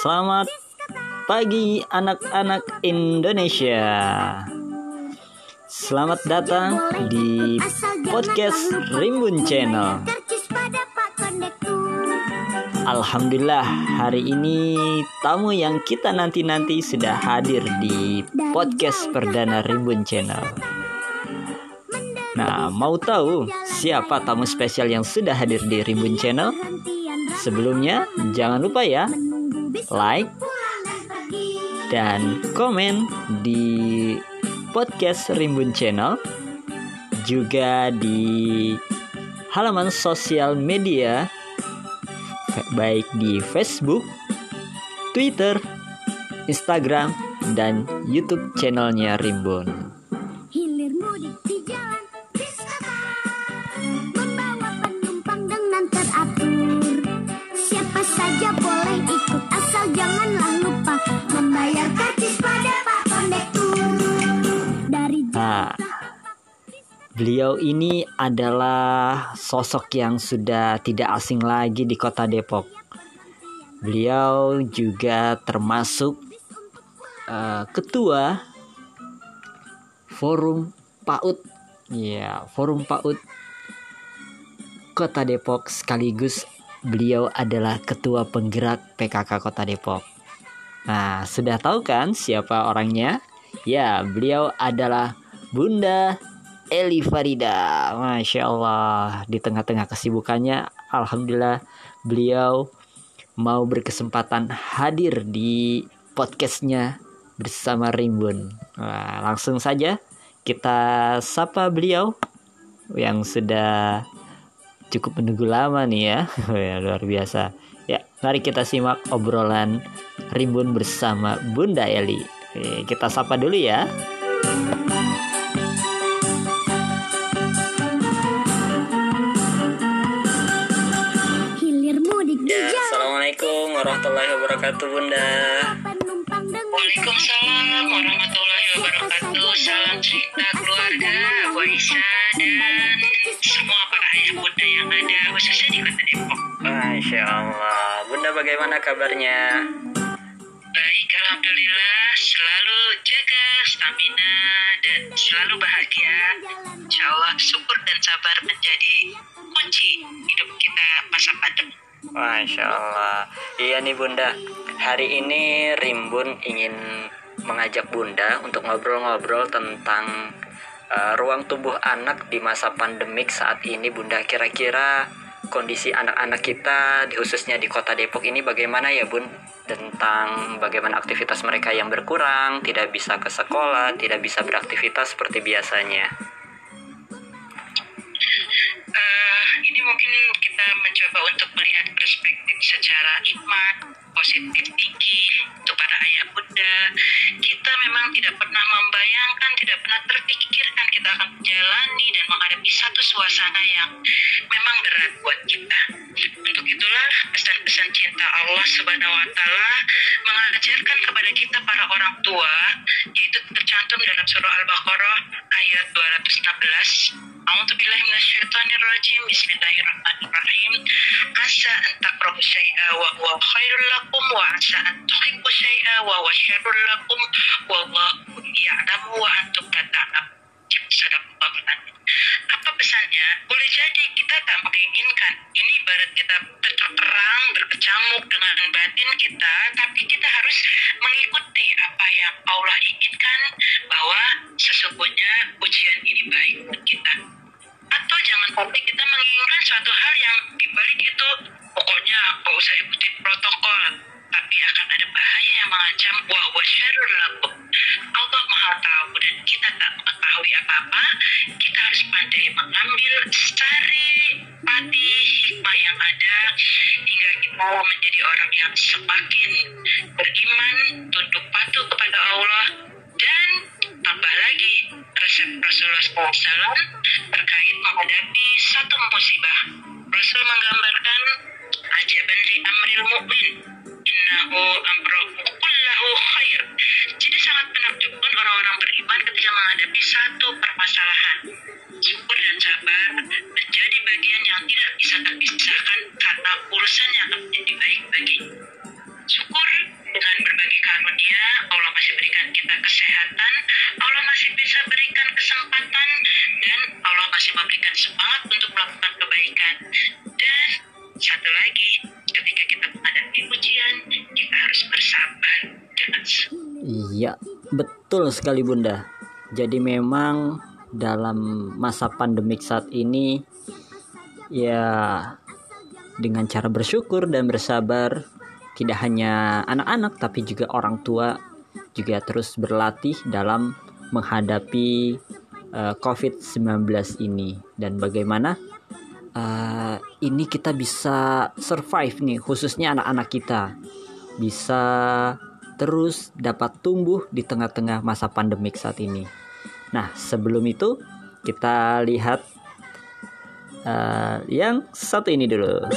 Selamat pagi anak-anak Indonesia. Selamat datang di podcast Rimbun Channel. Alhamdulillah hari ini tamu yang kita nanti-nanti sudah hadir di podcast perdana Rimbun Channel. Nah, mau tahu siapa tamu spesial yang sudah hadir di Rimbun Channel? Sebelumnya, jangan lupa ya, like dan komen di podcast Rimbun Channel, juga di halaman sosial media, baik di Facebook, Twitter, Instagram, dan YouTube channelnya Rimbun. Beliau ini adalah sosok yang sudah tidak asing lagi di kota Depok. Beliau juga termasuk uh, ketua Forum PAUD. Ya, Forum PAUD Kota Depok sekaligus beliau adalah ketua penggerak PKK Kota Depok. Nah, sudah tahu kan siapa orangnya? Ya, beliau adalah Bunda Eli Farida. Masya Allah. Di tengah-tengah kesibukannya, Alhamdulillah beliau mau berkesempatan hadir di podcastnya bersama Rimbun. Nah, langsung saja kita sapa beliau yang sudah cukup menunggu lama nih ya. luar biasa. Ya, mari kita simak obrolan Rimbun bersama Bunda Eli. Kita sapa dulu ya. Assalamualaikum warahmatullahi wabarakatuh Bunda. Waalaikumsalam warahmatullahi wabarakatuh. Salam cerita keluarga Bu Aisyah dan semua para ayah bunda yang ada khususnya di kota Depok. Masya Allah. Bunda bagaimana kabarnya? Baik Alhamdulillah. Selalu jaga stamina dan selalu bahagia. Insya Allah syukur dan sabar menjadi kunci hidup kita masa pandemi Masya Allah. Iya nih bunda. Hari ini Rimbun ingin mengajak bunda untuk ngobrol-ngobrol tentang uh, ruang tubuh anak di masa pandemik saat ini bunda. Kira-kira kondisi anak-anak kita khususnya di kota Depok ini bagaimana ya bun? Tentang bagaimana aktivitas mereka yang berkurang tidak bisa ke sekolah tidak bisa beraktivitas seperti biasanya ini mungkin kita mencoba untuk melihat perspektif secara iman positif tinggi untuk para ayah bunda. Kita memang tidak pernah membayangkan tidak pernah terpikirkan kita akan menjalani dan menghadapi satu suasana yang memang berat buat kita. Untuk itulah pesan-pesan cinta Allah subhanahu wa ta'ala mengajarkan kepada kita para orang tua yaitu tercantum dalam surah Al-Baqarah ayat 216 A'udzubillahi minasyaitonirrajim. Bismillahirrahmanirrahim. Asa an takrahu syai'a wa huwa khairul lakum wa asa an tuhibbu syai'a wa huwa syarrul lakum wallahu ya'lamu wa antum suatu hal yang dibalik itu pokoknya gak usah ikuti protokol tapi akan ada bahaya yang mengancam wah wasyarul lakum. Allah maha tahu dan kita tak mengetahui apa-apa kita harus pandai mengambil sari pati hikmah yang ada hingga kita menjadi orang yang semakin beriman tunduk patuh kepada Allah dan tambah lagi resep Rasulullah SAW terkait menghadapi satu musibah. Rasul menggambarkan ajaban li amril mu'min innahu amruhu kullahu khair. Jadi sangat menakjubkan orang-orang beriman ketika menghadapi satu permasalahan. Memberikan semangat untuk melakukan kebaikan. Dan satu lagi, ketika kita menghadapi ujian, kita harus bersabar. Iya, betul sekali Bunda. Jadi memang dalam masa pandemik saat ini ya dengan cara bersyukur dan bersabar tidak hanya anak-anak tapi juga orang tua juga terus berlatih dalam menghadapi uh, COVID-19 ini dan bagaimana uh, ini kita bisa survive nih khususnya anak-anak kita bisa terus dapat tumbuh di tengah-tengah masa pandemik saat ini. Nah, sebelum itu kita lihat uh, yang satu ini dulu.